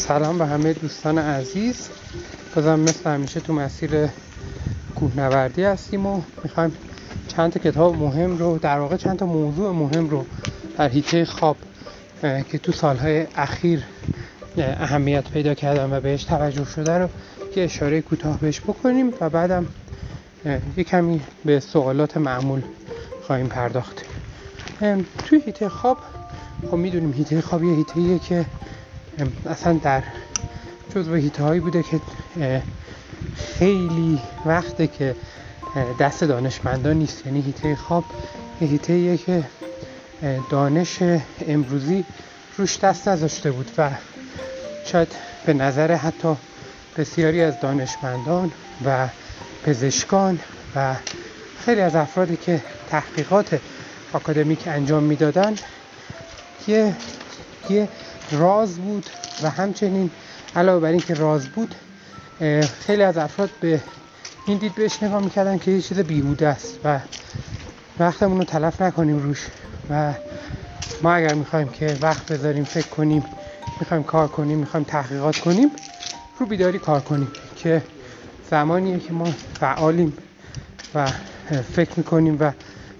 سلام به همه دوستان عزیز. بازم مثل همیشه تو مسیر کوهنوردی هستیم و می‌خوایم چند تا کتاب مهم رو در واقع چند تا موضوع مهم رو در هیته خواب که تو سالهای اخیر اهمیت پیدا کردن و بهش توجه شده رو یه اشاره کوتاه بهش بکنیم و بعدم یه کمی به سوالات معمول خواهیم پرداخت. توی هیته خواب خب می‌دونیم هیته خواب یه هیته که اصلا در جزو هیته هایی بوده که خیلی وقته که دست دانشمندان نیست. یعنی هیته خواب هیته که دانش امروزی روش دست نذاشته بود و شاید به نظر حتی بسیاری از دانشمندان و پزشکان و خیلی از افرادی که تحقیقات آکادمیک انجام می‌دادن یه یه راز بود و همچنین علاوه بر اینکه راز بود خیلی از افراد به این دید بهش نگاه می‌کردن که یه چیز بیهوده است و وقتمون رو تلف نکنیم روش و ما اگر می‌خوایم که وقت بذاریم فکر کنیم می‌خوایم کار کنیم می‌خوایم تحقیقات کنیم رو بیداری کار کنیم که زمانیه که ما فعالیم و فکر می‌کنیم و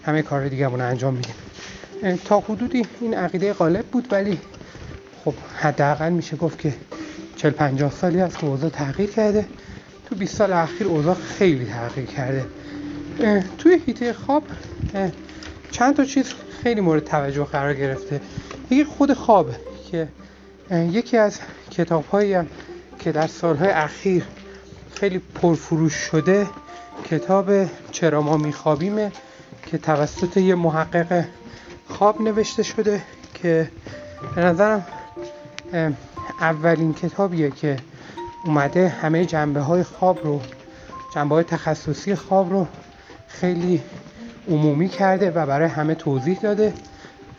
همه کار دیگه رو انجام میدیم. تا حدودی این عقیده غالب بود ولی خب حداقل میشه گفت که 40 50 سالی که اوضاع تغییر کرده. تو 20 سال اخیر اوضاع خیلی تغییر کرده. توی هیته خواب چند تا چیز خیلی مورد توجه قرار گرفته. یکی خود خوابه که یکی از کتاب که در سالهای اخیر خیلی پرفروش شده کتاب چرا ما میخوابیمه که توسط یه محقق خواب نوشته شده که به نظرم اولین کتابیه که اومده همه جنبه های خواب رو جنبه های تخصصی خواب رو خیلی عمومی کرده و برای همه توضیح داده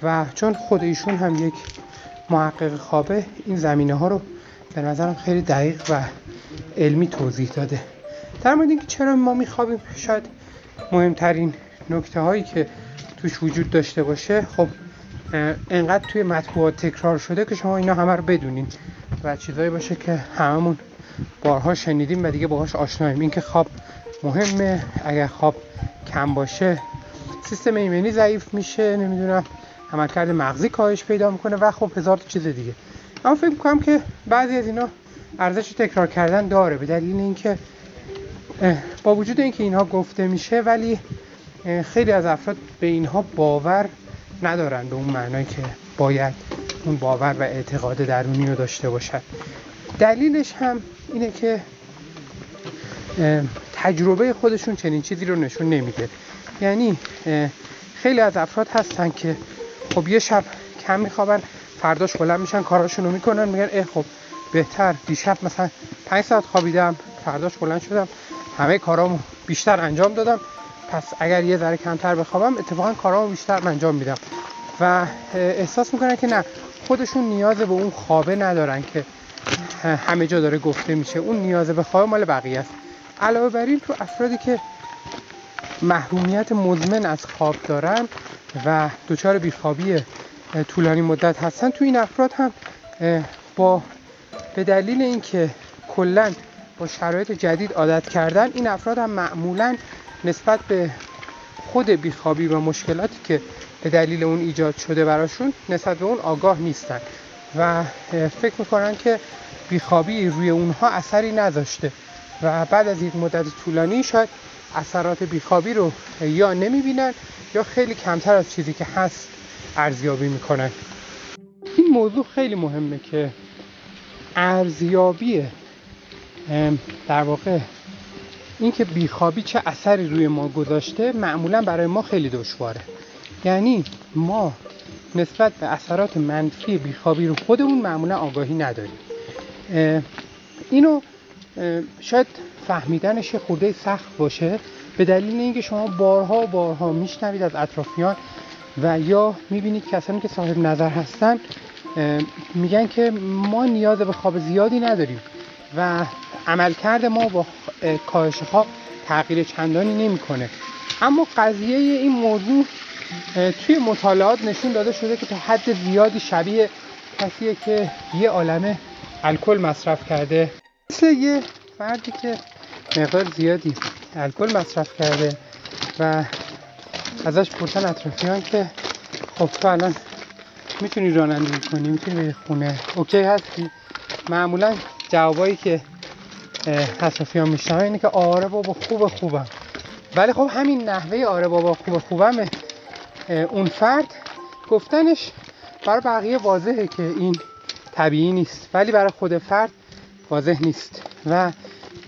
و چون خود ایشون هم یک محقق خوابه این زمینه ها رو به نظرم خیلی دقیق و علمی توضیح داده. در مورد اینکه چرا ما میخوابیم شاید مهمترین نکته هایی که توش وجود داشته باشه خب انقدر توی مطبوعات تکرار شده که شما اینا همه رو بدونین. و چیزایی باشه که هممون بارها شنیدیم و دیگه باهاش آشناییم. اینکه خواب مهمه. اگر خواب کم باشه سیستم ایمنی ضعیف میشه. نمی‌دونم عملکرد مغزی کاهش پیدا می‌کنه و خب هزار چیز دیگه. اما فکر می‌کنم که بعضی از اینا ارزش تکرار کردن داره. به دلیل اینکه با وجود اینکه اینها گفته میشه ولی خیلی از افراد به اینها باور ندارن به اون معنایی که باید اون باور و اعتقاد درونی رو داشته باشد دلیلش هم اینه که تجربه خودشون چنین چیزی رو نشون نمیده. یعنی خیلی از افراد هستن که خب یه شب کم میخوابن فرداش بلند میشن کاراشون رو می‌کنن میگن اه خب بهتر. دیشب مثلا 5 ساعت خوابیدم فرداش بلند شدم همه کارامو بیشتر انجام دادم. پس اگر یه ذره کمتر بخوابم اتفاقا کارامو بیشتر انجام میدم. و احساس می‌کنن که نه خودشون نیاز به اون خوابه ندارن که همه جا داره گفته میشه. اون نیاز به خواب مال بقیه است. علاوه بر این تو افرادی که محرومیت مزمن از خواب دارن و دچار بیخوابی طولانی مدت هستن تو این افراد هم با به دلیل اینکه کلا با شرایط جدید عادت کردن این افراد هم معمولا نسبت به خود بیخوابی و مشکلاتی که به دلیل اون ایجاد شده براشون نسبت به اون آگاه نیستن. و فکر می‌کنن که بیخوابی روی اونها اثری نذاشته. و بعد از یک مدت طولانی شاید اثرات بیخوابی رو یا نمی‌بینن یا خیلی کمتر از چیزی که هست ارزیابی می‌کنن. این موضوع خیلی مهمه که ارزیابی در واقع اینکه بیخوابی چه اثری روی ما گذاشته معمولا برای ما خیلی دشواره. یعنی ما نسبت به اثرات منفی بیخوابی رو خودمون معمولا آگاهی نداریم. اینو شاید فهمیدنش خورده سخت باشه به دلیل اینکه شما بارها و بارها میشنوید از اطرافیان و یا می‌بینید کسانی که صاحب نظر هستن میگن که ما نیاز به خواب زیادی نداریم و عملکرد ما با کاهش خواب تغییر چندانی نمی‌کنه. اما قضیه این موضوع توی مطالعات نشون داده شده که تا حد زیادی شبیه کسیه که یه عالمه الکل مصرف کرده. مثل یه فردی که مقدار زیادی الکل مصرف کرده و ازش پرسن اطرافیان که خب تو الان می‌تونی رانندگی کنی می‌تونی بری خونه. اوکی هستی؟ معمولا جوابایی که اطرافیان میشنم اینه که آره بابا خوب خوبم. ولی خب همین نحوه آره بابا خوب خوبم اون فرد گفتنش برای بقیه واضحه که این طبیعی نیست. ولی برای خود فرد واضح نیست. و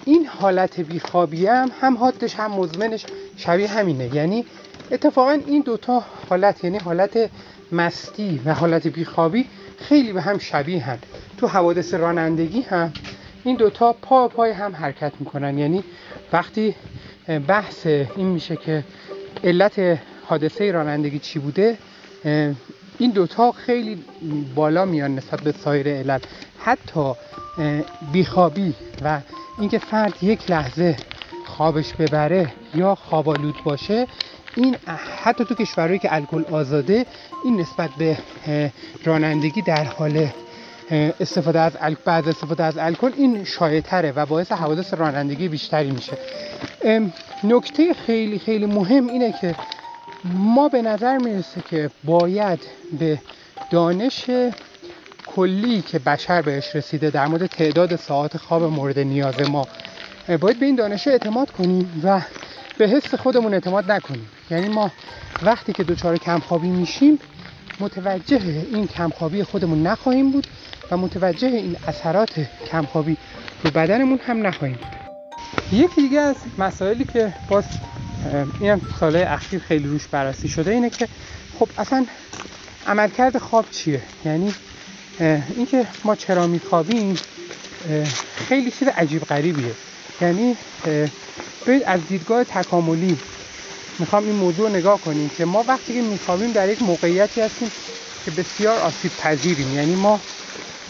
این حالت بیخوابی هم هم حادش هم مزمنش شبیه همینه. یعنی اتفاقا این دوتا حالت یعنی حالت مستی و حالت بیخوابی خیلی به هم شبیه هم. تو حوادث رانندگی هم این دوتا پا پای هم حرکت می‌کنن. یعنی وقتی بحث این میشه که علت حادثه رانندگی چی بوده این دوتا خیلی بالا میان نسبت به سایر علل حتی بیخوابی و اینکه فرد یک لحظه خوابش ببره یا خوابالود باشه این حتی تو کشورهایی که الکل آزاده این نسبت به رانندگی در حال استفاده از بعد استفاده از الکل این شایع و باعث حوادث رانندگی بیشتری میشه. نکته خیلی خیلی مهم اینه که ما به نظر می‌رسه که باید به دانش کلی که بشر بهش رسیده در مورد تعداد ساعت خواب مورد نیاز ما باید به این دانش اعتماد کنیم و به حس خودمون اعتماد نکنیم. یعنی ما وقتی که دچار کمخوابی میشیم متوجه این کمخوابی خودمون نخواهیم بود. و متوجه این اثرات کمخوابی رو بدنمون هم نخواهیم. یکی دیگه از مسائلی که باز اینم ساله اخیر خیلی روش بررسی شده اینه که خب اصلا عملکرد خواب چیه؟ یعنی اینکه ما چرا میخوابیم خیلی چیز عجیب غریبیه. یعنی برید از دیدگاه تکاملی می‌خوام این موضوع نگاه کنیم که ما وقتی که میخوابیم در یک موقعیتی هستیم که بسیار آسیب پذیریم یعنی ما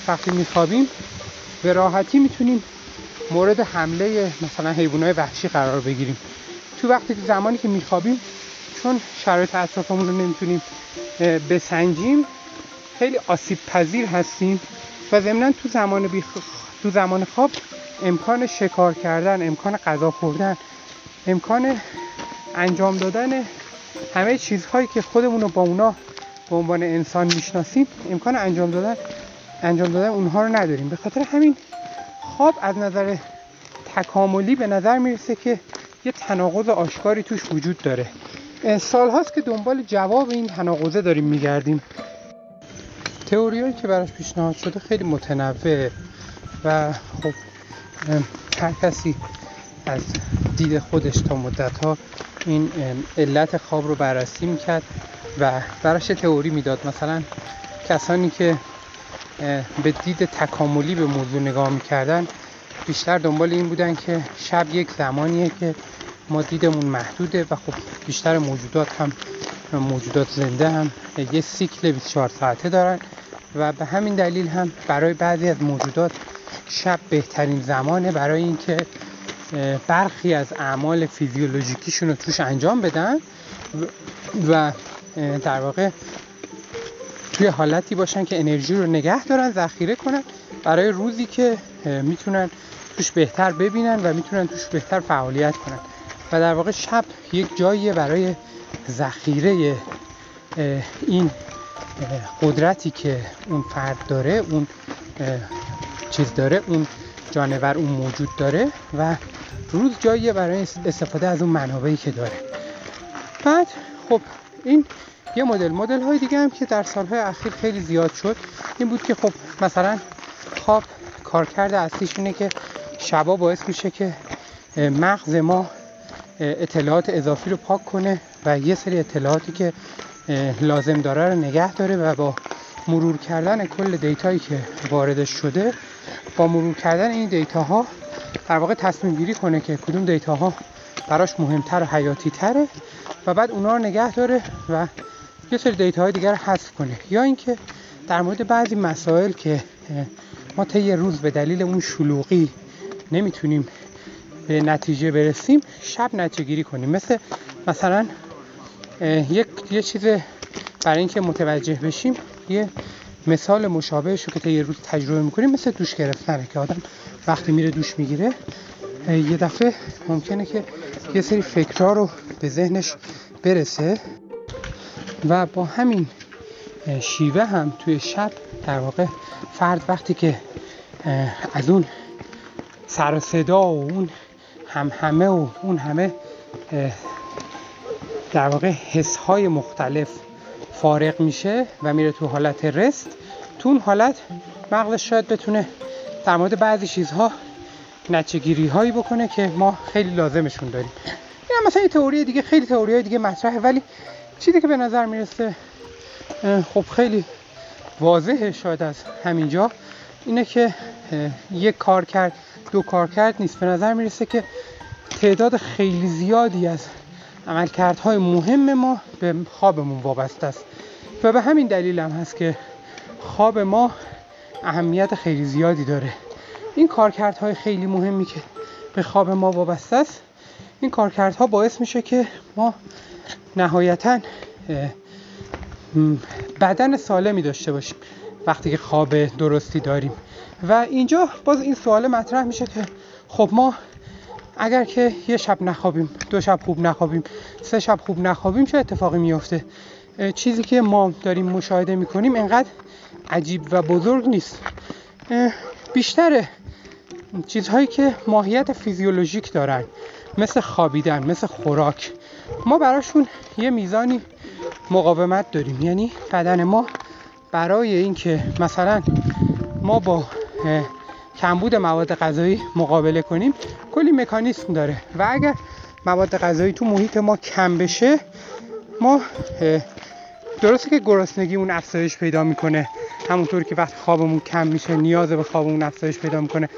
وقتی میخوابیم به راحتی می‌تونیم مورد حمله مثلا حیوانات وحشی قرار بگیریم. تو وقتی که زمانی که میخوابیم چون شرایط اطرافمون رو نمی‌تونیم بسنجیم خیلی آسیب پذیر هستیم و ضمنا تو زمان تو زمان خواب امکان شکار کردن امکان غذا خوردن امکان انجام دادن همه چیزهایی که خودمون رو با اونا به عنوان انسان می‌شناسیم امکان انجام دادن انجام دادن اونها رو نداریم. به خاطر همین خواب از نظر تکاملی به نظر می‌رسه که یه تناقض آشکاری توش وجود داره. سال هاست که دنبال جواب این تناقضه داریم میگردیم. تئوریایی که براش پیشنهاد شده خیلی متنوع و خب هر کسی از دید خودش تا مدت ها این علت خواب رو بررسی می‌کرد و براش تئوری می‌داد. مثلا کسانی که به دید تکاملی به موضوع نگاه می‌کردن بیشتر دنبال این بودن که شب یک زمانیه که ما دیدمون محدوده و خب بیشتر موجودات هم موجودات زنده هم یه سیکل 24 ساعته دارن و به همین دلیل هم برای بعضی از موجودات شب بهترین زمانه برای اینکه برخی از اعمال فیزیولوژیکیشون رو توش انجام بدن و در واقع توی حالتی باشن که انرژی رو نگه دارن ذخیره کنن برای روزی که می‌تونن توش بهتر ببینن و می‌تونن توش بهتر فعالیت کنن. و در واقع شب یک جاییه برای ذخیره این قدرتی که اون فرد داره اون چیز داره اون جانور اون موجود داره و روز جاییه برای استفاده از اون منابعی که داره. بعد خب این یه مدل مدل های دیگه هم که در سالهای اخیر خیلی زیاد شد این بود که خب مثلا خواب کارکرد اصلیش اینه که شبا باعث میشه که مغز ما اطلاعات اضافی رو پاک کنه و یه سری اطلاعاتی که لازم داره رو نگه داره و با مرور کردن کل دیتایی که واردش شده با مرور کردن این دیتاها در واقع تصمیم گیری کنه که کدوم دیتاها براش مهمتر و حیاتی تره و بعد اونا رو نگه داره و یه سری دیتاهای دیگر رو حذف کنه. یا اینکه در مورد بعضی مسائل که ما طی روز به دلیل اون شلوغی نمی‌تونیم به نتیجه برسیم شب نتیجه گیری کنیم. مثل مثلا یک یه چیز برای اینکه متوجه بشیم یه مثال مشابهش رو که یه روز تجربه می‌کنیم مثل دوش گرفتنه که آدم وقتی میره دوش می‌گیره یه دفعه ممکنه که یه سری فکرها رو به ذهنش برسه. و با همین شیوه هم توی شب در واقع فرد وقتی که از اون سر و صدا و اون هم همه و اون همه در واقع حس های مختلف فارغ میشه و میره تو حالت رست تو اون حالت مغزش شاید بتونه در مورد بعضی چیزها نچگیری هایی بکنه که ما خیلی لازمشون داریم. یا مثلا یه تئوری دیگه خیلی تئوری دیگه مطرحه ولی چیزی که به نظر می‌رسه خب خیلی واضحه شاید از همینجا اینه که یک کار کرد دو کار کرد نیست. به نظر می‌رسه که تعداد خیلی زیادی از عملکردهای مهم ما به خوابمون وابسته است. و به همین دلیل هم هست که خواب ما اهمیت خیلی زیادی داره. این کارکردهای خیلی مهمی که به خواب ما وابسته است این کارکردها باعث میشه که ما نهایتا بدن سالمی داشته باشیم وقتی که خواب درستی داریم. و اینجا باز این سوال مطرح میشه که خب ما اگر که یه شب نخوابیم دو شب خوب نخوابیم سه شب خوب نخوابیم چه اتفاقی میفته چیزی که ما داریم مشاهده می‌کنیم انقدر عجیب و بزرگ نیست. بیشتر چیزهایی که ماهیت فیزیولوژیک دارن مثل خوابیدن مثل خوراک ما براشون یه میزانی مقاومت داریم. یعنی بدن ما برای اینکه مثلا ما با کمبود مواد غذایی مقابله کنیم کلی مکانیسم داره. و اگر مواد غذایی تو محیط ما کم بشه ما درسته که گرسنگی اون افزایش پیدا می‌کنه. همونطور که وقتی خوابمون کم میشه نیاز به خوابمون افزایش پیدا می‌کنه.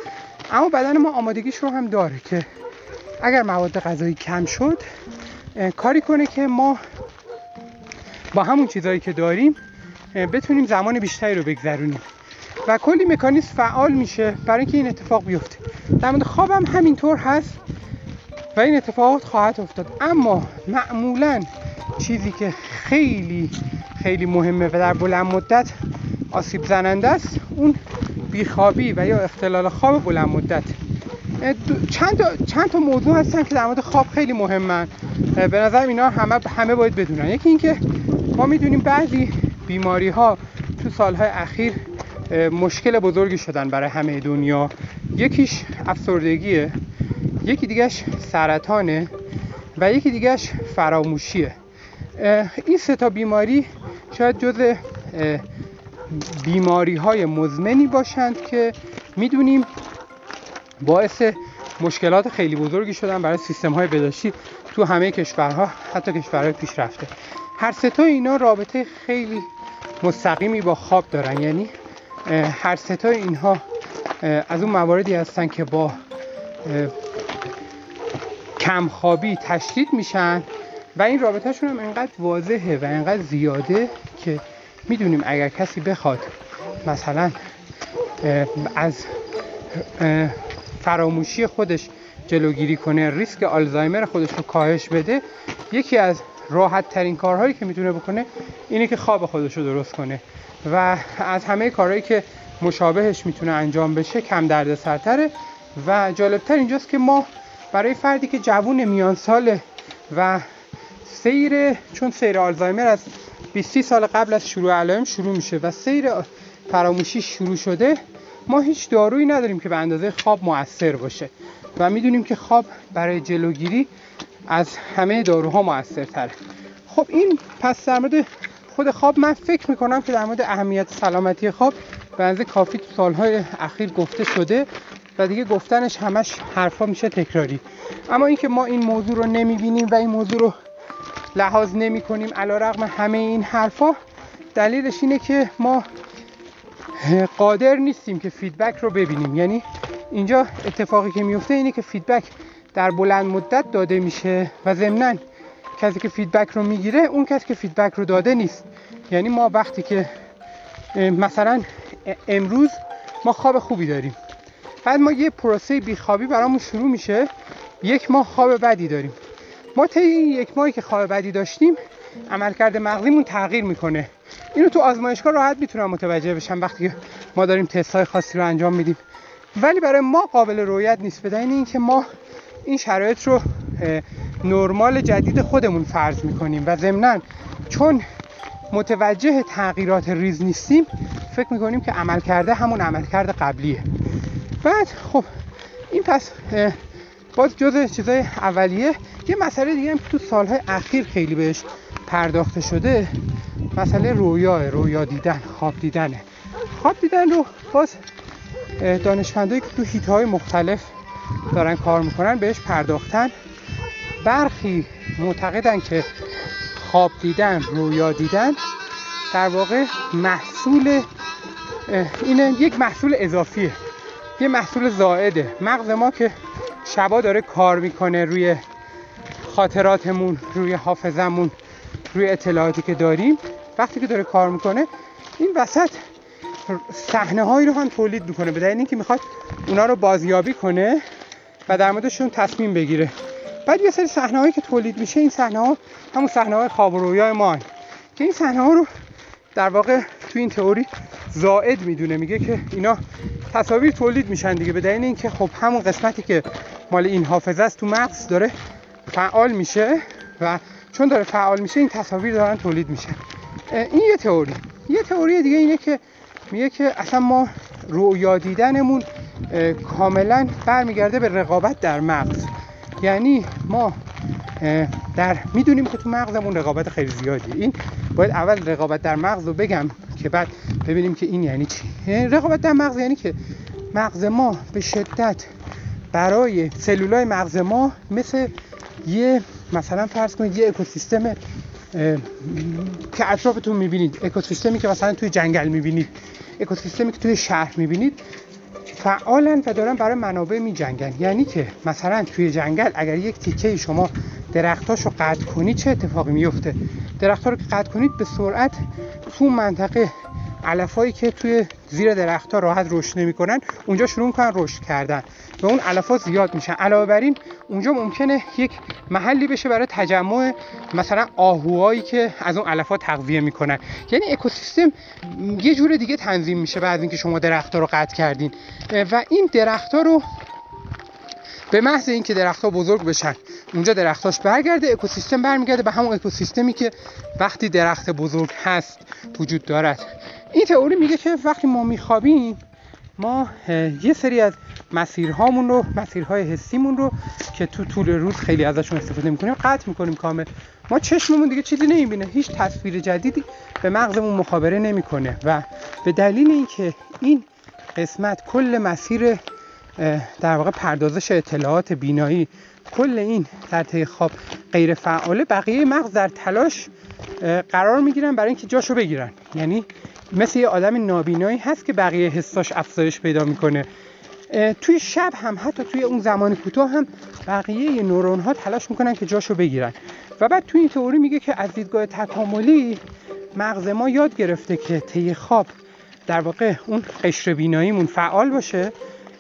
اما بدن ما آمادگیش رو هم داره که اگر مواد غذایی کم شد کاری کنه که ما با همون چیزهایی که داریم بتونیم زمان بیشتری رو بگذرونیم. و کلی مکانیزم فعال میشه برای اینکه این اتفاق بیفته. در مورد خوابم همینطور هست و این اتفاقات خواهد افتاد. اما معمولا چیزی که خیلی خیلی مهمه و در بلند مدت آسیب زننده است اون بیخوابی و یا اختلال خواب بلند مدت. چند تا, چند تا موضوع هستن که در مورد خواب خیلی مهمن. به نظر اینا همه همه باید بدونن. یکی اینکه ما می‌دونیم بعضی بیماری ها تو سالهای اخیر مشکل بزرگی شدن برای همه دنیا. یکیش افسردگیه یکی دیگهش سرطانه و یکی دیگهش فراموشیه. این سه تا بیماری شاید جز بیماری های مزمنی باشند که می‌دونیم باعث مشکلات خیلی بزرگی شدن برای سیستم های بداشتی تو همه کشورها حتی کشورهای پیشرفته. هر سه اینا رابطه خیلی مستقیمی با خواب دارن. یعنی هر ستا اینها از اون مواردی هستن که با کمخوابی تشدید میشن و این رابطهشون هم انقدر واضحه و انقدر زیاده که می‌دونیم اگر کسی بخواد مثلا از فراموشی خودش جلوگیری کنه ریسک آلزایمر خودش رو کاهش بده. یکی از راحت ترین کارهایی که می‌تونه بکنه اینه که خواب خودش رو درست کنه و از همه کارهایی که مشابهش می‌تونه انجام بشه کم درد سرتره و جالبتر اینجاست که ما برای فردی که جوون میان ساله و سیر چون سیر آلزایمر از 20 سال قبل از شروع علائم شروع میشه و سیر فراموشی شروع شده ما هیچ دارویی نداریم که به اندازه خواب موثر باشه و می‌دونیم که خواب برای جلوگیری از همه داروها موثرتره. خب این پس در مورد خود خواب من فکر می‌کنم که در مورد اهمیت سلامتی خواب به کافی تو سالهای اخیر گفته شده و دیگه گفتنش همش حرفا میشه تکراری. اما اینکه ما این موضوع رو نمی‌بینیم و این موضوع رو لحاظ نمی کنیم علی‌رغم همه این حرفا دلیلش اینه که ما قادر نیستیم که feedback رو ببینیم. یعنی اینجا اتفاقی که میفته اینه که feedback در بلند مدت داده میشه و ضمناً کسی که feedback رو می‌گیره اون کسی که feedback رو داده نیست. یعنی ما وقتی که مثلا امروز ما خواب خوبی داریم. بعد ما یه پروسه بیخوابی برامون شروع میشه. یک ماه خواب بدی داریم. ما طی این یک ماهی که خواب بدی داشتیم عملکرد مغزیمون تغییر می‌کنه. اینو تو آزمایشگاه راحت می‌تونم متوجه بشم وقتی ما داریم تست های خاصی رو انجام میدیم. ولی برای ما قابل رویت نیست به دلیل اینکه ما این شرایط رو نرمال جدید خودمون فرض می‌کنیم و ضمنا چون متوجه تغییرات ریز نیستیم فکر می‌کنیم که عمل کرده همون عمل کرده قبلیه. بعد خب این پس باز جز چیزای اولیه. یه مسئله دیگه هم تو سالهای اخیر خیلی بهش پرداخته شده. مسئله رویا رویا دیدن خواب دیدنه. خواب دیدن رو باز دانشمندایی که تو هیت های مختلف دارن کار می‌کنن بهش پرداختن. برخی معتقدن که خواب دیدن رویا دیدن در واقع محصول اینه یک محصول اضافیه یه محصول زائده. مغز ما که شبا داره کار می‌کنه روی خاطراتمون روی حافظمون روی اطلاعاتی که داریم وقتی که داره کار می‌کنه این وسط صحنه هایی رو هم تولید می‌کنه به دلیل اینکه می‌خواد اونا رو بازیابی کنه و در موردشون تصمیم بگیره. بعد یه سری صحنه هایی که تولید میشه این صحنه ها همون صحنه های خواب ما که این صحنه ها رو در واقع تو این تئوری زائد می‌دونه میگه که اینا تصاویر تولید میشن دیگه به دلیل اینکه خب همون قسمتی که مال این حافظه است تو مغز داره فعال میشه و چون داره فعال میشه این تصاویر دارن تولید میشن این یه تئوری. یه تئوری دیگه اینه که میگه که اصلا ما رویا دیدنمون کاملا برمیگرده به رقابت در مغز. یعنی ما در می‌دونیم که تو مغزمون رقابت خیلی زیادی این باید اول رقابت در مغز رو بگم که بعد ببینیم که این یعنی چی. رقابت در مغز یعنی که مغز ما به شدت برای سلولای مغز ما مثل یه مثلا فرض کنید یه اکوسیستم که اطرافتون می‌بینید. اکوسیستمی که مثلا توی جنگل می‌بینید. اکوسیستمی که توی شهر می‌بینید فعالن و دارن برای منابع می جنگن یعنی که مثلا توی جنگل اگر یک تیکه شما درختاشو قطع کنید چه اتفاقی میفته درختها رو که قطع کنید به سرعت تو منطقه علفایی که توی زیر درختها راحت رشد نمی‌کنن اونجا شروع می‌کنن رشد کردن. و اون علفا زیاد میشن. علاوه بر این اونجا ممکنه یک محلی بشه برای تجمع مثلا آهوهایی که از اون علفا تغذیه می‌کنن. یعنی اکوسیستم یه جور دیگه تنظیم میشه بعد اینکه شما درختها رو قطع کردین. و این درختها رو به محض اینکه درختها بزرگ بشن اونجا درختاش برگرده اکوسیستم برمیگرده. به همون اکوسیستمی که وقتی درخت بزرگ هست وجود دارد. این تئوری میگه که وقتی ما میخوابیم ما یه سری از مسیرهامون رو مسیرهای حسیمون رو که تو طول روز خیلی ازشون استفاده می‌کنیم قطع می‌کنیم کامل. ما چشممون دیگه چیزی نمی‌بینه هیچ تصویر جدیدی به مغزمون مخابره نمی‌کنه. و به دلیل اینکه این قسمت کل مسیر در واقع پردازش اطلاعات بینایی کل این در طی خواب غیر فعاله بقیه مغز در تلاش قرار می‌گیرن برای اینکه جاشو بگیرن. یعنی مثل یه آدم نابینایی هست که بقیه حساش افزایش پیدا می‌کنه. توی شب هم حتی توی اون زمان کوتاه هم بقیه نورون ها تلاش می‌کنن که جاشو بگیرن. و بعد توی این تئوری میگه که از دیدگاه تکاملی مغز ما یاد گرفته که طی خواب در واقع اون قشر بیناییمون فعال باشه.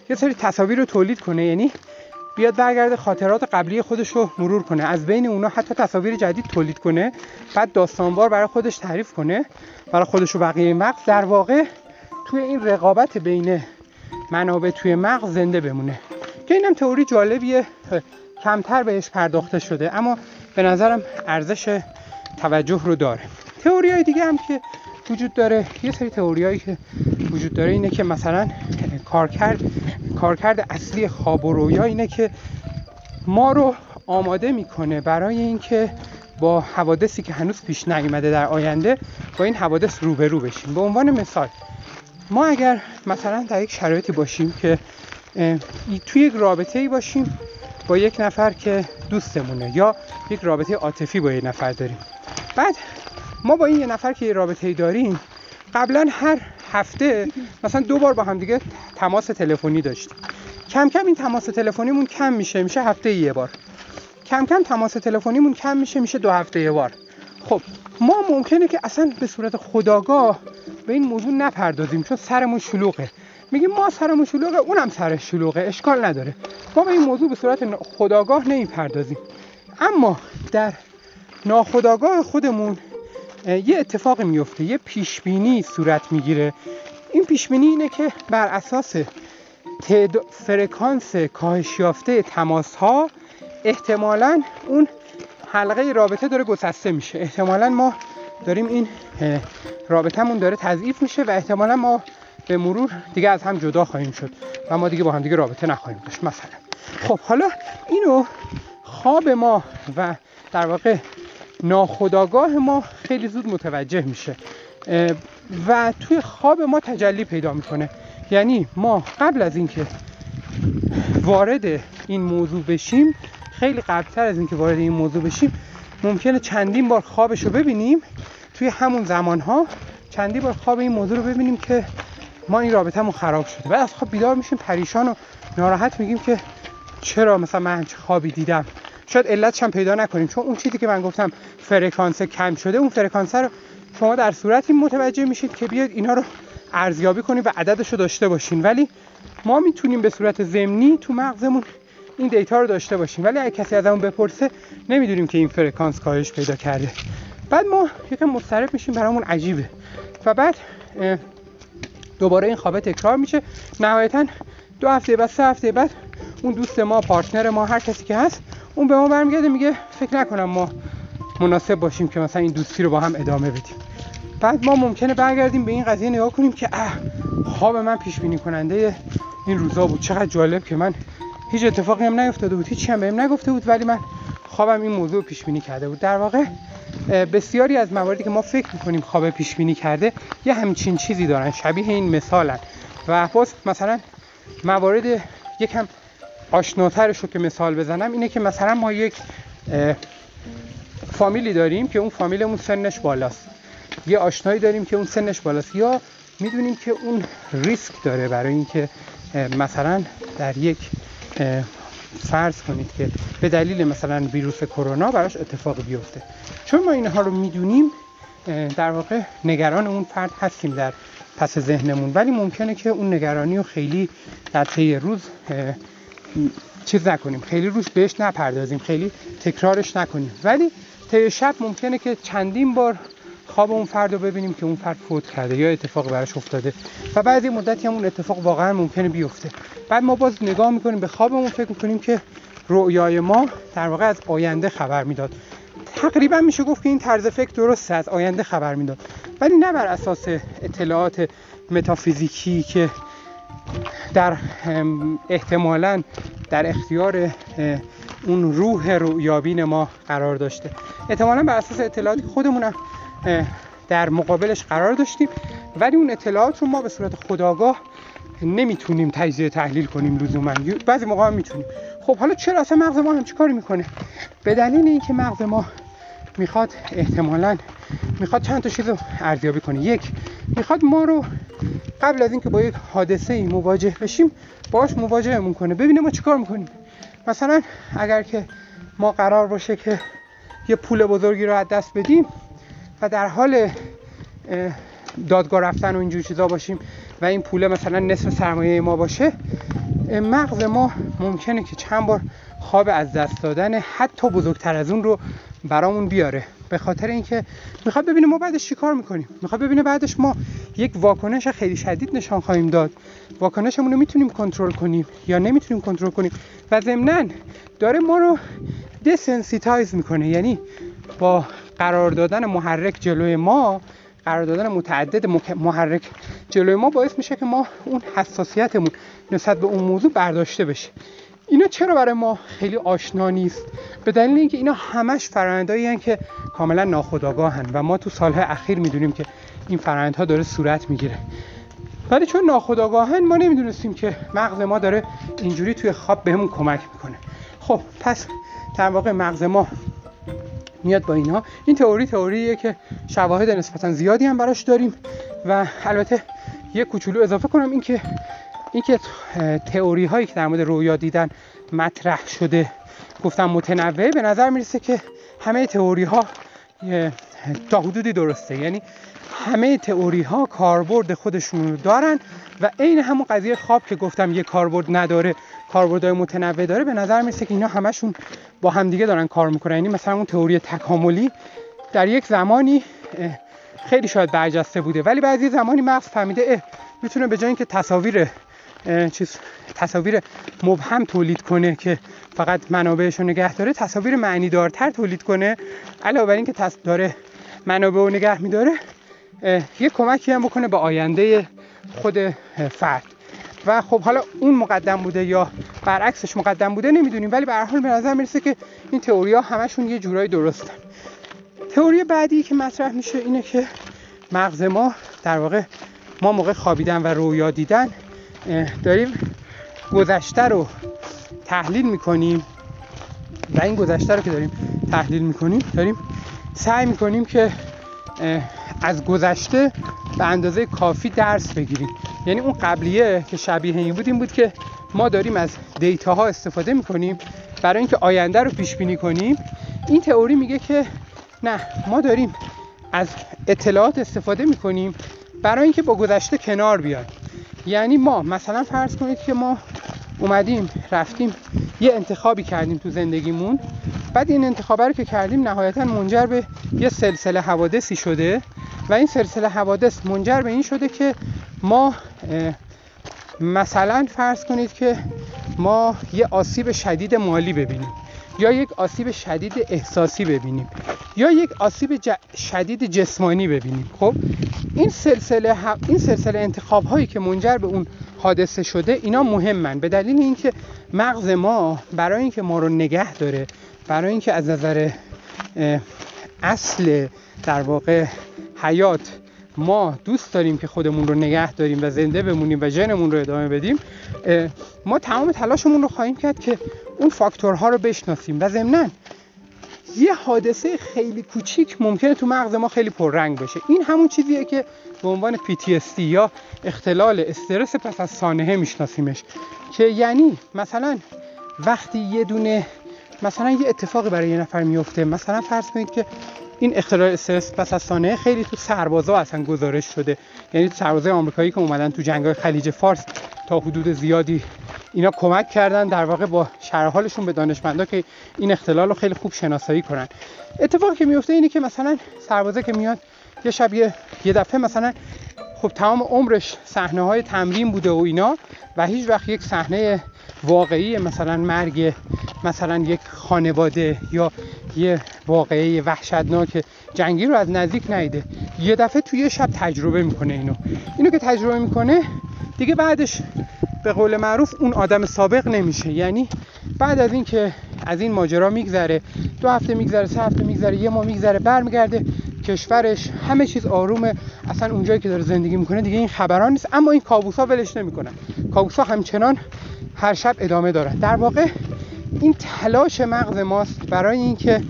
یه سری تصاویر رو تولید کنه یعنی بیاد برگرده خاطرات قبلی خودش رو مرور کنه. از بین اونا حتی تصاویر جدید تولید کنه. بعد داستانوار برای خودش تعریف کنه. برای خودش و بقیه مغز. در واقع توی این رقابت بین منابع توی مغز زنده بمونه. که اینم تئوری جالبیه. کمتر بهش پرداخته شده. اما به نظرم ارزش توجه رو داره. تئوری های دیگه هم که وجود داره. یه سری تئوریایی که وجود داره اینه که مثلا کارکرد کارکرد اصلی خواب و رویا اینه که ما رو آماده می‌کنه برای اینکه با حوادثی که هنوز پیش نیومده در آینده با این حوادث روبرو بشیم. به عنوان مثال ما اگر مثلا در یک شرایطی باشیم که توی یک رابطه ای باشیم با یک نفر که دوستمونه یا یک رابطه عاطفی با یک نفر داریم. بعد ما با این یه نفر که یه رابطه ای داریم قبلا هر هفته مثلا دو بار با هم دیگه تماس تلفنی داشتیم. کم کم این تماس تلفنیمون کم میشه میشه هفته یه بار. کم کم تماس تلفنیمون کم میشه میشه دو هفته یه بار. خب ما ممکنه که اصلا به صورت خداگاه به این موضوع نپردازیم چون سرمون شلوغه. میگیم ما سرمون شلوغه اونم سرش شلوغه اشکال نداره. ما به این موضوع به صورت خداگاه نمی‌پردازیم. اما در ناخداگاه خودمون یه اتفاقی میفته یه پیشبینی صورت می‌گیره. این پیشبینی اینه که بر اساس فرکانس کاهش یافته تماس ها احتمالا اون حلقه رابطه داره گسسته میشه. احتمالا ما داریم این رابطهمون داره تضعیف میشه و احتمالا ما به مرور دیگه از هم جدا خواهیم شد. و ما دیگه با هم دیگه رابطه نخواهیم داشت مثلا. خب حالا اینو خواب ما و در واقع ناخداگاه ما خیلی زود متوجه میشه. و توی خواب ما تجلی پیدا می‌کنه. یعنی ما قبل از اینکه وارد این موضوع بشیم خیلی قبلتر از اینکه وارد این موضوع بشیم ممکنه چندین بار خوابش رو ببینیم. توی همون زمان ها چندین بار خواب این موضوع رو ببینیم که ما این رابطهمون خراب شده. بعد از خواب بیدار میشیم پریشان و ناراحت میگیم که چرا مثلا من چه خوابی دیدم. شاید علتش هم پیدا نکنیم. چون اون چیزی که من گفتم فرکانس کم شده اون فرکانس رو شما در صورتی متوجه میشید که بیاید اینا رو ارزیابی کنید و عددش رو داشته باشین. ولی ما می‌تونیم به صورت ضمنی تو مغزمون این data رو داشته باشیم. ولی اگه کسی ازمون بپرسه نمی‌دونیم که این فرکانس کاهش پیدا کرده. بعد ما یکم مضطرب میشیم برامون عجیبه. و بعد دوباره این خوابه تکرار میشه. نهایتا دو هفته بعد سه هفته بعد اون دوست ما partner ما هر کسی که هست اون به ما برمیگرده میگه فکر نکنم ما مناسب باشیم که مثلا این دوستی رو با هم ادامه بدیم. بعد ما ممکنه برگردیم به این قضیه نگاه کنیم که اه خواب من پیش بینی کننده این روزا بود. چقدر جالب که من هیچ اتفاقی هم نیفتاده بود هیچی هم بهم نگفته بود ولی من خوابم این موضوع پیش بینی کرده بود. در واقع بسیاری از مواردی که ما فکر می‌کنیم خواب پیش بینی کرده یه همچین چیزی دارن شبیه این مثالن. و باز مثلا موارد یکم آشناترش رو که مثال بزنم اینه که مثلا ما یک فامیلی داریم که اون فامیلمون سنش بالاست. یه آشنایی داریم که اون سنش بالاست. یا می‌دونیم که اون ریسک داره برای اینکه مثلا در یک فرض کنید که به دلیل مثلا ویروس کرونا براش اتفاق بیفته. چون ما اینها رو می‌دونیم در واقع نگران اون فرد هستیم در پس ذهنمون. ولی ممکنه که اون نگرانی رو خیلی در طی روز چیز نکنیم. خیلی روش بهش نپردازیم. خیلی تکرارش نکنیم. ولی طی شب ممکنه که چندین بار خواب اون فرد رو ببینیم که اون فرد فوت کرده یا اتفاق براش افتاده و بعد مدتی هم اون اتفاق واقعا ممکنه بیفته. بعد ما باز نگاه می‌کنیم به خوابمون فکر می‌کنیم که رؤیای ما در واقع از آینده خبر می‌داد. تقریبا میشه گفت که این طرز فکر درسته از آینده خبر می‌داد. ولی نه بر اساس اطلاعات متافیزیکی که در احتمالا در اختیار اون روح رویابین ما قرار داشته. احتمالا بر اساس اطلاعاتی خودمونم در مقابلش قرار داشتیم ولی اون اطلاعات رو ما به صورت خداگاه نمی‌تونیم تجزیه تحلیل کنیم لزوما. بعضی موقع هم می‌تونیم. خب حالا چرا اصلا مغز ما هم کاری می‌کنه؟ به دلیل اینکه مغز ما می‌خواد احتمالا می‌خواد چند تا چیز رو ارزیابی کنه. یک می‌خواد ما رو قبل از اینکه با یک حادثه ای مواجه بشیم باش مواجهمون کنه ببینه ما چیکار می‌کنیم. مثلا اگر که ما قرار باشه که یه پول بزرگی رو از دست بدیم و در حال دادگاه رفتن و اینجور چیزا باشیم و این پول مثلا نصف سرمایه ما باشه مغز ما ممکنه که چند بار خواب از دست دادن حتی بزرگتر از اون رو برامون بیاره. به خاطر اینکه می‌خواد ببینه ما بعدش چیکار می‌کنیم. می‌خواد ببینه بعدش ما یک واکنش خیلی شدید نشان خواهیم داد. واکنشمون رو می‌تونیم کنترل کنیم یا نمی‌تونیم کنترل کنیم. و ضمنا داره ما رو دسنسیتایز می‌کنه. یعنی با قرار دادن محرک جلوی ما قرار دادن متعدد محرک جلوی ما باعث میشه که ما اون حساسیتمون نسبت به اون موضوع برداشته بشه. اینا چرا برای ما خیلی آشنا نیست؟ به دلیل اینکه اینا همش فرآیندایی که کاملا ناخودآگاهن و ما تو سالهای اخیر می‌دونیم که این فرآیندها داره صورت می‌گیره. ولی چون ناخودآگاهن ما نمی‌دونستیم که مغز ما داره اینجوری توی خواب بهمون کمک می‌کنه. خب پس در واقع مغز ما میاد با اینها این تئوری تئوریه که شواهد نسبتا زیادی هم براش داریم و البته یه کوچولو اضافه کنم اینکه اینکه تئوری هایی که در مورد رویا دیدن مطرح شده گفتم متنوع به نظر می‌رسه که همه تئوری ها تا حدودی درسته. یعنی همه تئوری ها کاربرد خودشون رو دارن و عین همون قضیه خواب که گفتم یه کاربرد نداره کاربردهای متنوع داره به نظر می‌رسه که اینا همشون با همدیگه دارن کار می‌کنن. یعنی مثلا اون تئوری تکاملی در یک زمانی خیلی شاید برجسته بوده ولی بعضی زمانی مغز فهمیده می‌تونه به جای اینکه تصاویر چیز تصاویر مبهم تولید کنه که فقط منابعش رو نگه داره تصاویر معنی دارتر تولید کنه. علاوه بر اینکه داره منابع رو نگه میداره یه کمکی هم بکنه به آینده خود فرد. و خب حالا اون مقدم بوده یا برعکسش مقدم بوده نمی‌دونیم ولی به هر حال به نظر می‌رسه که این تئوری ها همشون یه جورایی درستن. تئوری بعدی که مطرح میشه اینه که مغز ما در واقع ما موقع خوابیدن و رویا دیدن داریم گذشته رو تحلیل می‌کنیم. و این گذشته رو که داریم تحلیل می‌کنیم داریم سعی می‌کنیم که از گذشته به اندازه کافی درس بگیریم. یعنی اون قبلیه که شبیه این بود این بود که ما داریم از دیتا استفاده می‌کنیم. برای اینکه آینده رو پیش بینی کنیم این تئوری میگه که نه ما داریم از اطلاعات استفاده می‌کنیم برای اینکه با گذشته کنار بیایم. یعنی ما مثلا فرض کنید که ما اومدیم رفتیم یه انتخابی کردیم تو زندگیمون. بعد این انتخاب رو که کردیم نهایتا منجر به یه سلسله حوادثی شده. و این سلسله حوادث منجر به این شده که ما مثلا فرض کنید که ما یه آسیب شدید مالی ببینیم یا یک آسیب شدید احساسی ببینیم. یا یک آسیب شدید جسمانی ببینیم. خب این سلسله این سلسله انتخاب هایی که منجر به اون حادثه شده اینا مهمن. به دلیل اینکه مغز ما برای اینکه ما رو نگه داره برای اینکه از نظر اصل در واقع حیات ما دوست داریم که خودمون رو نگه داریم و زنده بمونیم و ژنمون رو ادامه بدیم ما تمام تلاشمون رو خواهیم کرد که اون فاکتورها رو بشناسیم. و ضمناً یه حادثه خیلی کوچیک ممکنه تو مغز ما خیلی پررنگ بشه. این همون چیزیه که به عنوان PTSD یا اختلال استرس پس از سانحه میشناسیمش. که یعنی مثلا وقتی یه دونه مثلا یه اتفاقی برای یه نفر میفته مثلا فرض کنید که این اختلال استرس پس از سانحه خیلی تو سربازا اصلا گزارش شده. یعنی تو سربازای آمریکایی که اومدن تو جنگ‌های خلیج فارس تا حدود زیادی اینا کمک کردن در واقع با شرحالشون به دانشمندا که این اختلال رو خیلی خوب شناسایی کنن. اتفاقی که میفته اینه که مثلا سربازه که میاد یه شب یه, دفعه مثلا خب تمام عمرش صحنه های تمرین بوده و اینا و هیچ وقت یک صحنه واقعی مثلا مرگ مثلا یک خانواده یا یه واقعه وحشتناک جنگی رو از نزدیک نیده. یه دفعه توی یه شب تجربه می‌کنه اینو. اینو که تجربه می‌کنه دیگه بعدش به قول معروف اون آدم سابق نمیشه. یعنی بعد از اینکه از این ماجرا میگذره دو هفته میگذره سه هفته میگذره یه ماه میگذره برمیگرده کشورش همه چیز آرومه اصلا اونجایی که داره زندگی می‌کنه دیگه این خبران نیست. اما این کابوسا ولش نمی‌کنن. کابوسا همچنان هر شب ادامه دارن. در واقع این تلاش مغز ماست برای اینکه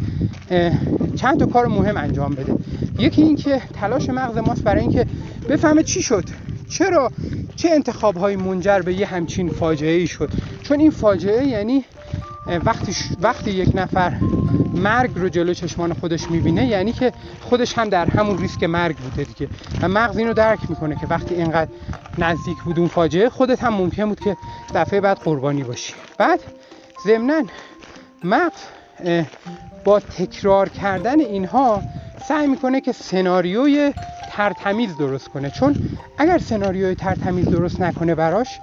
چند تا کار مهم انجام بده. یکی اینکه تلاش مغز ماست برای اینکه بفهمه چی شد. چرا؟ چه انتخاب های منجر به یه همچین فاجعه ای شد؟ چون این فاجعه یعنی وقتی, وقتی یک نفر مرگ رو جلو چشمان خودش می‌بینه یعنی که خودش هم در همون ریسک مرگ بوده دیگه. و مغز اینو درک می‌کنه که وقتی اینقدر نزدیک بود اون فاجعه خودت هم ممکن بود که دفعه بعد قربانی باشی. بعد ضمنا مغز با تکرار کردن اینها سعی می‌کنه که سناریوی ترتمیز درست کنه. چون اگر سناریوی ترتمیز درست نکنه براش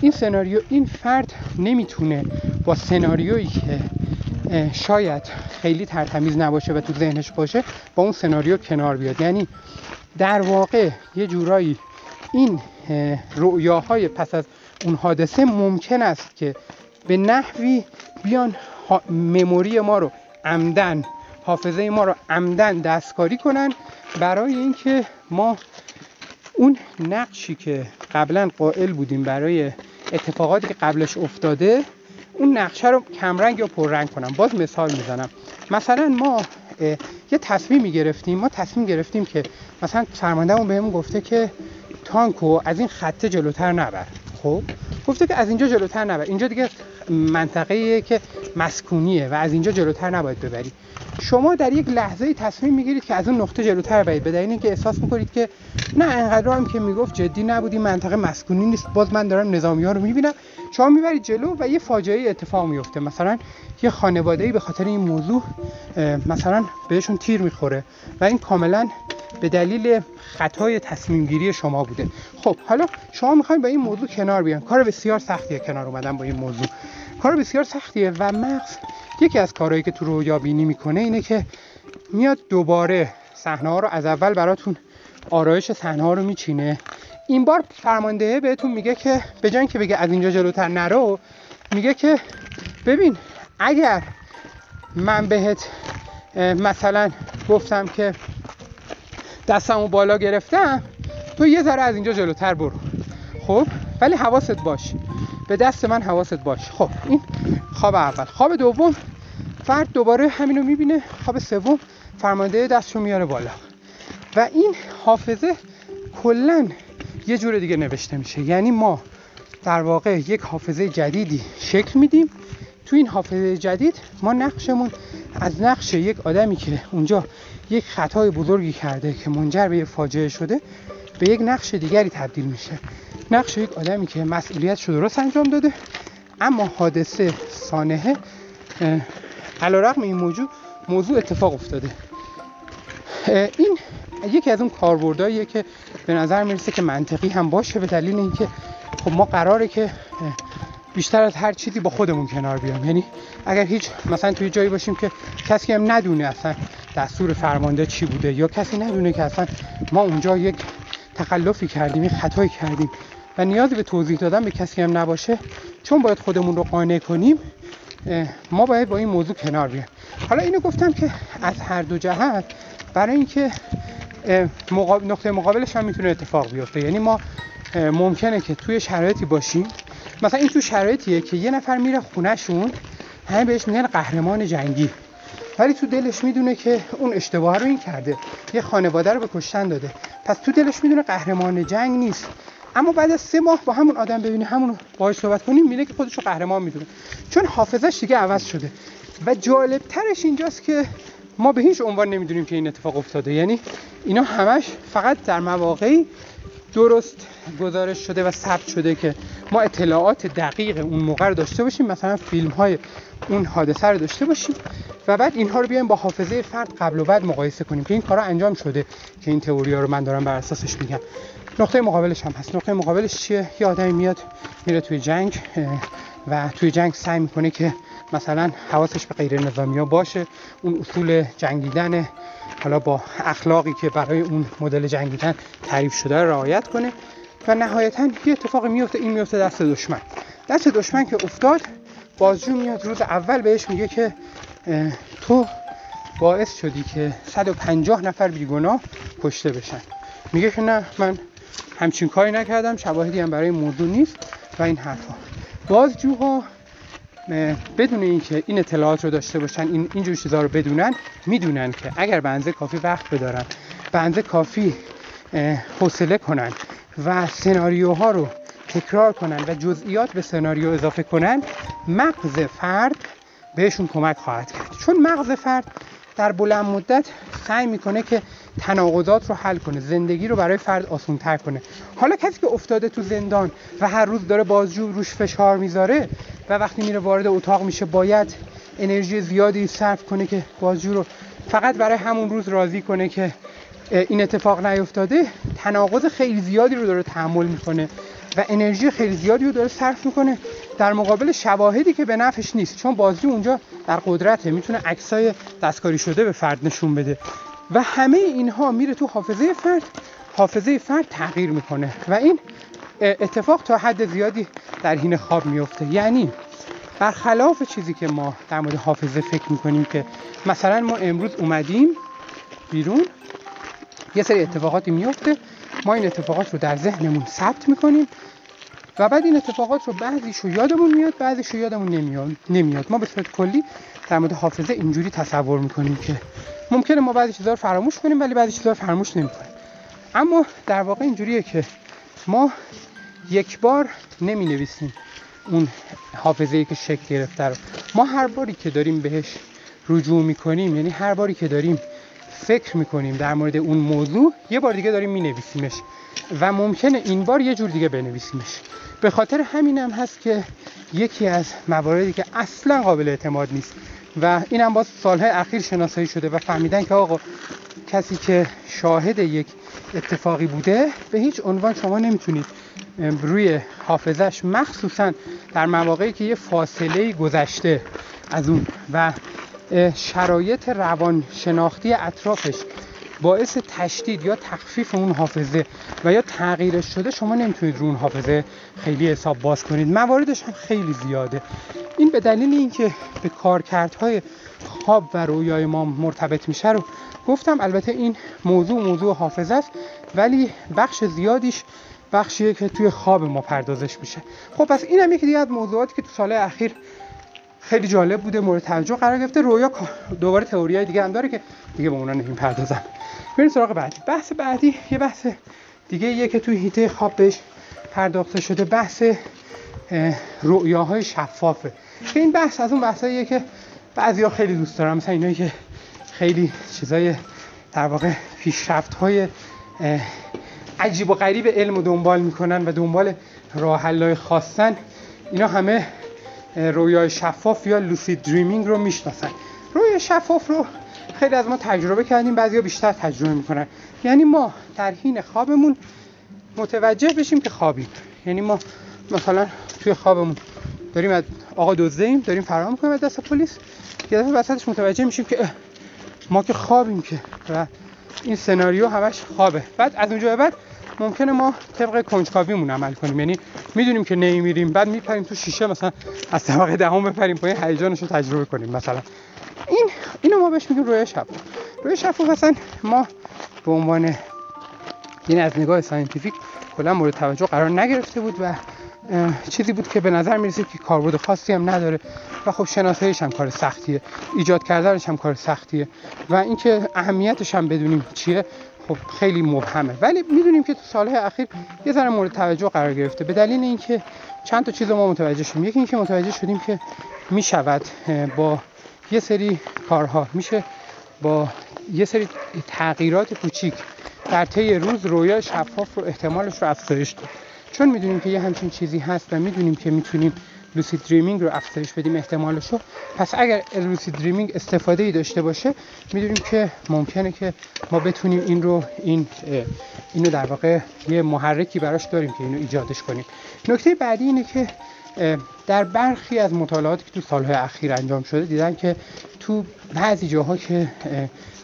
این سناریو این فرد نمی‌تونه با سناریویی که شاید خیلی ترتمیز نباشه و تو ذهنش باشه با اون سناریو کنار بیاد. یعنی در واقع یه جورایی این رؤیاهای پس از اون حادثه ممکن است که به نحوی بیان مموری ما رو عمدن حافظه ما رو عمدن دستکاری کنن برای اینکه ما اون نقشی که قبلا قائل بودیم برای اتفاقاتی که قبلش افتاده اون نقشه رو کمرنگ یا پررنگ کنم. باز مثال می‌زنم. مثلا ما یه تصمیم گرفتیم. ما تصمیم گرفتیم که مثلا فرماندهمون بهمون گفته که تانکو از این خطه جلوتر نبر. خب؟ گفته که از اینجا جلوتر نبر. اینجا دیگه منطقه که مسکونیه و از اینجا جلوتر نباید ببری. شما در یک لحظه تصمیم می‌گیرید که از اون نقطه جلوتر برید. به دلیل اینکه احساس می‌کنید که نه انقدر هم که می‌گفت جدی نبودی منطقه مسکونی نیست. باز من دارم نظامی ها رو می‌بینم. شما می‌برید جلو و یه فاجعه اتفاق میفته مثلا یه خانواده ای به خاطر این موضوع مثلا بهشون تیر می‌خوره و این کاملا به دلیل خطای تصمیم گیری شما بوده. خب حالا شما می‌خواید با این موضوع کنار بیان. کار بسیار سختیه کنار اومدن با این موضوع. کار بسیار سختیه و مغز یکی از کارهایی که تو رویا بینی می‌کنه اینه که میاد دوباره صحنه ها رو از اول براتون آرایش صحنه ها رو میچینه. این بار فرمانده بهتون میگه که به جای که بگه از اینجا جلوتر نرو میگه که ببین اگر من بهت مثلا گفتم که دستمو بالا گرفتم تو یه ذره از اینجا جلوتر برو. خب؟ ولی حواست باش. به دست من حواست باش. خب این خواب اول. خواب دوم فرد دوباره همینو می‌بینه. خواب سوم فرمانده دستشو میاره بالا. و این حافظه کلا یه جور دیگه نوشته میشه. یعنی ما در واقع یک حافظه جدیدی شکل میدیم. تو این حافظه جدید ما نقشمون از نقش یک آدمی که اونجا یک خطای بزرگی کرده که منجر به یک فاجعه شده به یک نقش دیگری تبدیل میشه. نقش یک آدمی که مسئولیت رو درست انجام داده. اما حادثه سانحه علیرغم این موضوع موضوع اتفاق افتاده. این یکی از اون کاربردهاییه که به نظر می‌رسه که منطقی هم باشه به دلیل اینکه خب ما قراره که بیشتر از هر چیزی با خودمون کنار بیام. یعنی اگر هیچ مثلا توی جایی باشیم که کسی هم ندونه اصلا دستور فرمانده چی بوده یا کسی ندونه که اصلا ما اونجا یک تخلفی کردیم یک خطایی کردیم. و نیازی به توضیح دادن به کسی هم نباشه چون باید خودمون رو قانع کنیم ما باید با این موضوع کنار بیایم. حالا اینو گفتم که از هر دو جهت برای اینکه نقطه مقابلش هم می‌تونه اتفاق بیفته. یعنی ما ممکنه که توی شرایطی باشیم. مثلا این تو شرایطیه که یه نفر میره خونهشون همه بهش میگن قهرمان جنگی. ولی تو دلش می‌دونه که اون اشتباه رو این کرده. یه خانواده رو به کشتن داده. پس تو دلش می‌دونه قهرمان جنگ نیست. اما بعد از سه ماه با همون آدم ببینی همون باهاش صحبت کنیم میگه که خودش رو قهرمان می‌دونه. چون حافظش دیگه عوض شده. و جالب ترش اینجاست که ما به هیچ عنوان نمی‌دونیم که این اتفاق افتاده. یعنی اینا همش فقط در مواقعی درست گزارش شده و ثبت شده که ما اطلاعات دقیق اون موقع رو داشته باشیم. مثلا فیلم های اون حادثه رو داشته باشیم و بعد اینها رو بیایم با حافظه فرد قبل و بعد مقایسه کنیم که این کارا انجام شده که این تئوری رو من دارم بر اساسش میگم. نقطه مقابلش هم هست. نقطه مقابلش چیه؟ یه آدمی میاد میره توی جنگ و توی جنگ سعی می‌کنه که مثلا حواسش به غیر نظامی ها باشه. اون اصول جنگیدن حالا با اخلاقی که برای اون مدل جنگیدن تعریف شده رعایت کنه. و نهایتا یه اتفاق میفته این میفته دست دشمن. دست دشمن که افتاد بازجو میاد روز اول بهش میگه که تو باعث شدی که 150 نفر بیگناه کشته بشن. میگه که نه من همچین کاری نکردم شواهدی هم برای موضوع نیست و این حرفا. بازجوها بدون اینکه این اطلاعات رو داشته باشن این اینجور چیزا رو بدونن می‌دونن که اگر به کافی وقت بدارن به کافی حوصله کنن و سناریوها رو تکرار کنن و جزئیات به سناریو اضافه کنن مغز فرد بهشون کمک خواهد کرد. چون مغز فرد در بلند مدت سعی می‌کنه که تناقضات رو حل کنه زندگی رو برای فرد آسان تر کنه. حالا کسی که افتاده تو زندان و هر روز داره بازجو روش فشار می‌ذاره و وقتی میره وارد اتاق میشه باید انرژی زیادی صرف کنه که بازجو رو فقط برای همون روز راضی کنه که این اتفاق نیفتاده. تناقض خیلی زیادی رو داره تحمل می‌کنه و انرژی خیلی زیادی رو داره صرف می‌کنه در مقابل شواهدی که به نفعش نیست. چون بازی اونجا در قدرته می‌تونه عکسای دستکاری شده به فرد نشون بده. و همه اینها میره تو حافظه فرد حافظه فرد تغییر می‌کنه و این اتفاق تا حد زیادی در حین خواب میفته یعنی برخلاف چیزی که ما در مورد حافظه فکر می‌کنیم که مثلا ما امروز اومدیم بیرون یه سری اتفاقاتی میفته ما این اتفاقات رو در ذهنمون ثبت می‌کنیم و بعد این اتفاقات رو بعضیش رو یادمون میاد بعضیش رو یادمون نمیاد نمیاد. ما به صورت کلی در مورد حافظه اینجوری تصور می‌کنیم که ممکنه ما بعضی چیزا رو فراموش کنیم ولی بعضی چیزا رو فراموش نمی‌کنیم. اما در واقع اینجوریه که ما یک بار نمی نویسیم اون حافظه ای که شکل گرفته رو. ما هر باری که داریم بهش رجوع می‌کنیم یعنی هر باری که داریم فکر می‌کنیم در مورد اون موضوع یه بار دیگه داریم مینویسیمش و ممکنه این بار یه جور دیگه بنویسیمش. به خاطر همین هم هست که یکی از مواردی که اصلا قابل اعتماد نیست و این هم باز سالهای اخیر شناسایی شده و فهمیدن که آقا کسی که شاهد یک اتفاقی بوده به هیچ عنوان شما نمی‌تونید روی حافظش مخصوصا در مواقعی که یه فاصله گذشته از اون و شرایط روان شناختی اطرافش باعث تشدید یا تخفیف اون حافظه و یا تغییرش شده شما نمی‌تونید رو اون حافظه خیلی حساب باز کنید. مواردش هم خیلی زیاده. این به دلیل اینکه به کارکردهای خواب و رویای ما مرتبط میشه رو گفتم. البته این موضوع موضوع حافظه است ولی بخش زیادیش بخشیه که توی خواب ما پردازش میشه. خب پس این هم یکی دیگه از موضوعاتی که تو سال اخیر خیلی جالب بوده مورد توجه قرار گرفته. رویا دوباره تئوریای دیگه هم داره که دیگه به اونا پردازم بریم سراغ بعدی. بحث بعدی یه بحث دیگه یه که توی هیته خواب بهش پرداخته شده. بحث رؤیاهای شفافه. که این بحث از اون بحثاییه که بعضیا خیلی دوست دارم مثلا اینایی که خیلی چیزای در واقع پیشرفت های عجیب و غریب علم و دنبال می‌کنن و دنبال راه خواستن اینا همه رویای شفاف یا لوسید دریمینگ رو می‌شناسن. رویای شفاف رو خیلی از ما تجربه کردیم بعضیا بیشتر تجربه می‌کنن. یعنی ما در حین خوابمون متوجه بشیم که خوابیم. یعنی ما مثلا توی خوابمون داریم از آقا دزدیم داریم فرار می‌کنیم از دست پلیس. یه دفعه وسطش متوجه میشیم که ما که خوابیم که. و این سناریو همش خوابه. بعد از اونجا بعد ممکنه ما طبق کنجکاویمون عمل کنیم. یعنی می‌دونیم که نمیریم بعد میپریم تو شیشه مثلا از طبقه دهم بپریم پایین هیجانش رو تجربه کنیم مثلا. این اینو ما بهش میگیم روی شفاف رویای شفاف مثلا ما به عنوان یعنی از نگاه scientific کلا مورد توجه قرار نگرفته بود و چیزی بود که به نظر می‌رسید که کاربرد خاصی هم نداره و خب شناساییش هم کار سختیه ایجاد کردنش هم کار سختیه و اینکه اهمیتش هم بدونیم چیه خب خیلی مبهمه. ولی می‌دونیم که تو سالهای اخیر یه ذره مورد توجه قرار گرفته. به دلیل اینکه چند تا چیز ما متوجه شدیم. یکی اینکه متوجه شدیم که می‌شود با یه سری کارها. میشه با یه سری تغییرات کوچیک در طی روز رویا شفاف رو احتمالش رو افزایش داد. چون می‌دونیم که یه همچین چیزی هست و می‌دونیم که می‌تونیم لوسید دریمینگ رو افزایش بدیم احتمالش رو پس اگر لوسید دریمینگ استفاده ای داشته باشه می‌دونیم که ممکنه که ما بتونیم این رو این اینو در واقع یه محرکی براش داریم که اینو ایجادش کنیم. نکته بعدی اینه که در برخی از مطالعاتی که تو سالهای اخیر انجام شده دیدن که تو بعضی جاها که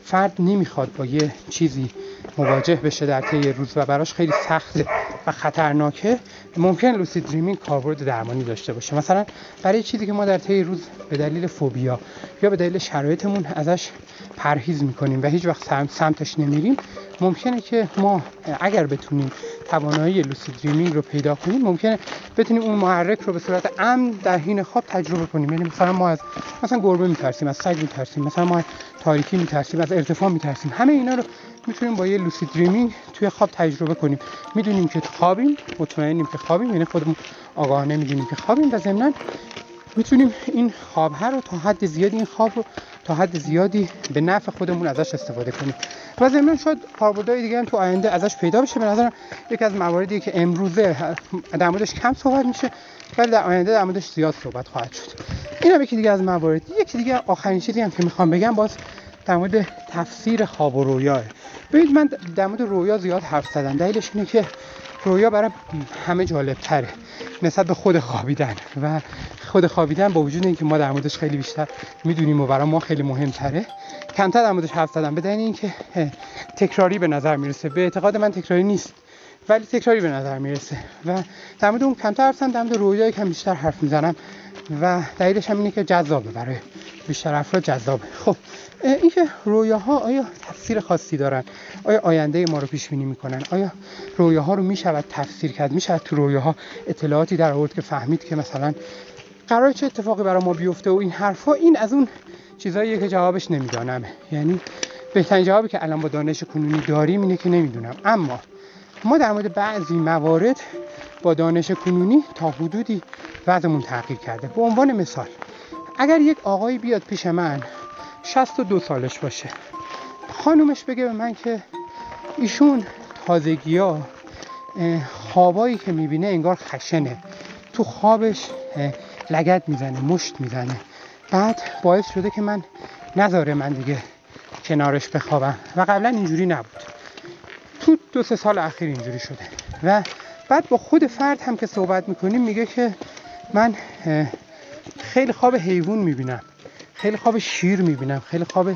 فرد نمی‌خواد با یه چیزی مواجه بشه در طی روز و براش خیلی سخته و خطرناکه. ممکن لوسید دریمینگ کاربرد درمانی داشته باشه. مثلا برای چیزی که ما در طی روز به دلیل فوبیا یا به دلیل شرایطمون ازش پرهیز می‌کنیم و هیچ وقت سمتش نمیریم ممکنه که ما اگر بتونیم توانایی لوسید دریمینگ رو پیدا کنیم ممکنه بتونیم اون محرک رو به صورت امن در حین خواب تجربه کنیم. یعنی مثلا ما از مثلا گربه میترسیم از سگ میترسیم مثلا ما از تاریکی میترسیم از ارتفاع میترسیم. همه اینا رو می‌تونیم با یه لوسید دریمینگ توی خواب تجربه کنیم. می‌دونیم که خوابیم مطمئنیم که خوابیم یعنی خودمون آگاهانه می‌دونیم که خوابیم و ضمن می‌تونیم این خواب هر رو تا حد زیادی این خواب رو تا حد زیادی به نفع خودمون ازش استفاده کنیم. و ضمن شاید کاربردهای دیگه هم تو آینده ازش پیدا بشه. به نظرم یکی از مواردی که امروزه در موردش کم صحبت میشه ولی در آینده در موردش زیاد صحبت خواهد شد. این هم یکی دیگه از موارد. یکی دیگه آخرین چیزی هم که می‌خوام بگم باز در مورد تفسیر خواب و رویاه ببینید من در مورد رویا زیاد حرف زدم. دلیلش اینه که رویا برای همه جالب تره نسبت به خود خوابیدن. و خود خوابیدن با وجود اینکه ما در موردش خیلی بیشتر می‌دونیم و برای ما خیلی مهمتره. کمتر در موردش حرف زدم به دلیل اینکه تکراری به نظر می‌رسه. به اعتقاد من تکراری نیست ولی تکراری به نظر می‌رسه. و در مورد اون کمتر حرف در مورد رویایی کم بیشتر حرف می‌زنم. و دلیلش هم اینه که جذابه برای بیشتر افراد جذابه. خب اینکه رویاها آیا تفسیر خاصی دارن؟ آیا آینده ما رو پیش بینی می‌کنن؟ آیا رویاها رو می‌شود تفسیر کرد؟ می‌شود تو رویاها اطلاعاتی در آورد که فهمید که مثلا قرار چه اتفاقی برای ما بیفته و این حرفا این از اون چیزاییه که جوابش نمی‌دانم. یعنی بهترین جوابی که الان با دانش کنونی داریم اینه که نمی‌دونم. اما ما در مورد بعضی موارد با دانش کنونی تا حدودی وضعمون تغییر کرده. به عنوان مثال اگر یک آقایی بیاد پیش من 62 سالش باشه. خانومش بگه به من که ایشون تازگی ها خوابایی که می‌بینه انگار خشنه. تو خوابش لگت می‌زنه مشت می‌زنه. بعد باعث شده که من نذاره من دیگه کنارش بخوابم. و قبلا اینجوری نبود. تو دو سه سال اخیر اینجوری شده. و بعد با خود فرد هم که صحبت می‌کنیم میگه که من خیلی خواب حیوان می‌بینم. خیلی خواب شیر می‌بینم خیلی خواب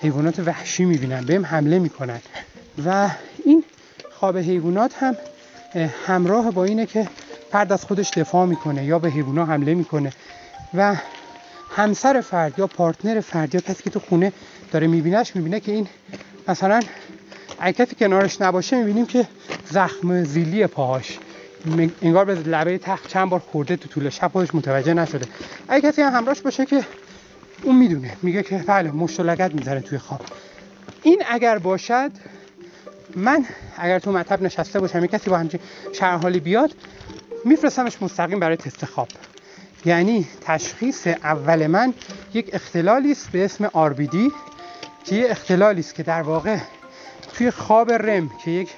حیوانات وحشی می‌بینم بهم حمله می‌کنن. و این خواب حیوانات هم همراه با اینه که فرد از خودش دفاع می‌کنه یا به حیوانات حمله می‌کنه. و همسر فرد یا پارتنر فرد یا کسی که تو خونه داره میبینهش می‌بینه که این مثلا اگه کسی کنارش نباشه می‌بینیم که زخم زیلی پاهاش. انگار به لبه تخت چند بار خورده تو طول شب خودش متوجه نشده. اگه کسی هم همراهش باشه که اون می‌دونه. میگه که بله مشت لگت توی خواب. این اگر باشد من اگر تو مطب نشسته باشم کسی با همچین شرحالی بیاد میفرستمش مستقیم برای تست خواب. یعنی تشخیص اول من یک اختلالی است به اسم RBD که یه اختلالی است که در واقع توی خواب رم که یک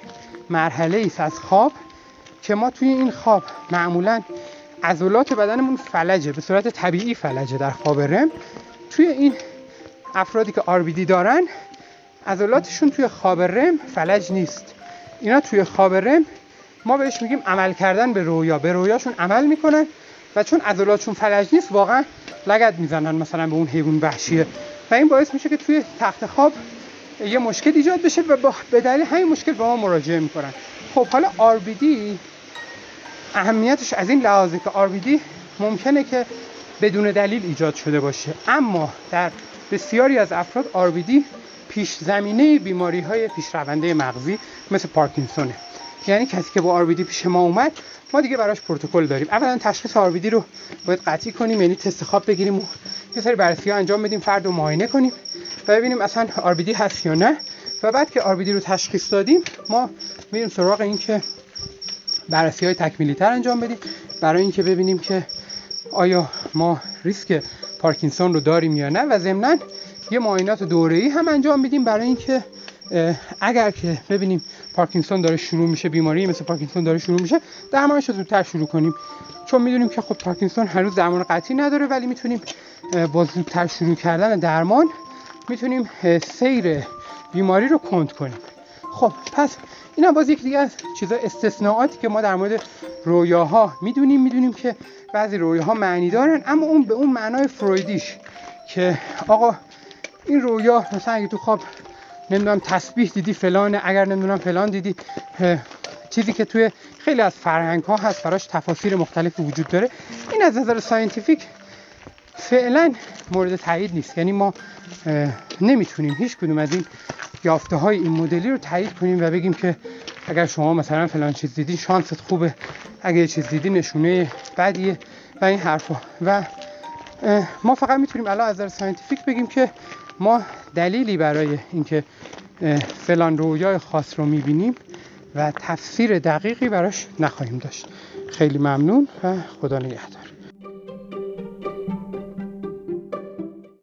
مرحله است از خواب که ما توی این خواب معمولا عضلات بدنمون فلجه به صورت طبیعی فلجه در خواب رم. توی این افرادی که RBD دارن عضلاتشون توی خواب رم فلج نیست. اینا توی خواب رم ما بهش میگیم عمل کردن به رویا. به رویاشون عمل می‌کنن و چون عضلاتشون فلج نیست واقعا لگد می‌زنن مثلا به اون حیوان وحشیه و این باعث میشه که توی تخت خواب یه مشکل ایجاد بشه و به دلیل همین مشکل به ما مراجعه می‌کنن. خب حالا RBD اهمیتش از این لحاظه که RBD ممکنه که بدون دلیل ایجاد شده باشه. اما در بسیاری از افراد RBD پیش زمینه بیماری های پیشرونده مغزی مثل پارکینسونه. یعنی کسی که با RBD پیش ما اومد ما دیگه براش پروتکل داریم. اولا تشخیص RBD رو باید قطعی کنیم یعنی تست خواب بگیریم و یه سری بررسی ها انجام بدیم فرد رو معاینه کنیم و ببینیم اصلا RBD هست یا نه. و بعد که RBD رو تشخیص دادیم ما میریم سراغ این که بررسی های تکمیلی تر انجام بدیم. برای اینکه ببینیم که آیا ما ریسک پارکینسون رو داریم یا نه و ضمناً یه معاینات دوره‌ای هم انجام میدیم برای اینکه اگر که ببینیم پارکینسون داره شروع میشه بیماری مثل پارکینسون داره شروع میشه درمانش رو زودتر شروع کنیم. چون می‌دونیم که خب پارکینسون هنوز درمان قطعی نداره ولی می‌تونیم با زودتر شروع کردن درمان می‌تونیم سیر بیماری رو کند کنیم. خب پس این هم باز یک دیگه از چیزا استثناءاتی که ما در مورد رویاها می‌دونیم می‌دونیم که بعضی رویاها معنی دارن اما اون به اون معنای فرویدیش که آقا این رویا مثلا اگه تو خواب نمی‌دونم تسبیح دیدی فلان اگر نمی‌دونم فلان دیدی چیزی که توی خیلی از فرهنگ ها هست براش تفاسیر مختلفی وجود داره این از نظر scientific فعلا مورد تایید نیست. یعنی ما نمی‌تونیم هیچ کدوم از این یافته های این مدلی رو تایید کنیم و بگیم که اگر شما مثلا فلان چیز دیدی شانست خوبه. اگر یه چیز دیدی نشونه بدیه و این حرفا. و ما فقط می‌تونیم الان از scientific بگیم که ما دلیلی برای اینکه فلان رویای خاص رو می‌بینیم و تفسیر دقیقی براش نخواهیم داشت. خیلی ممنون و خدا نگهدار.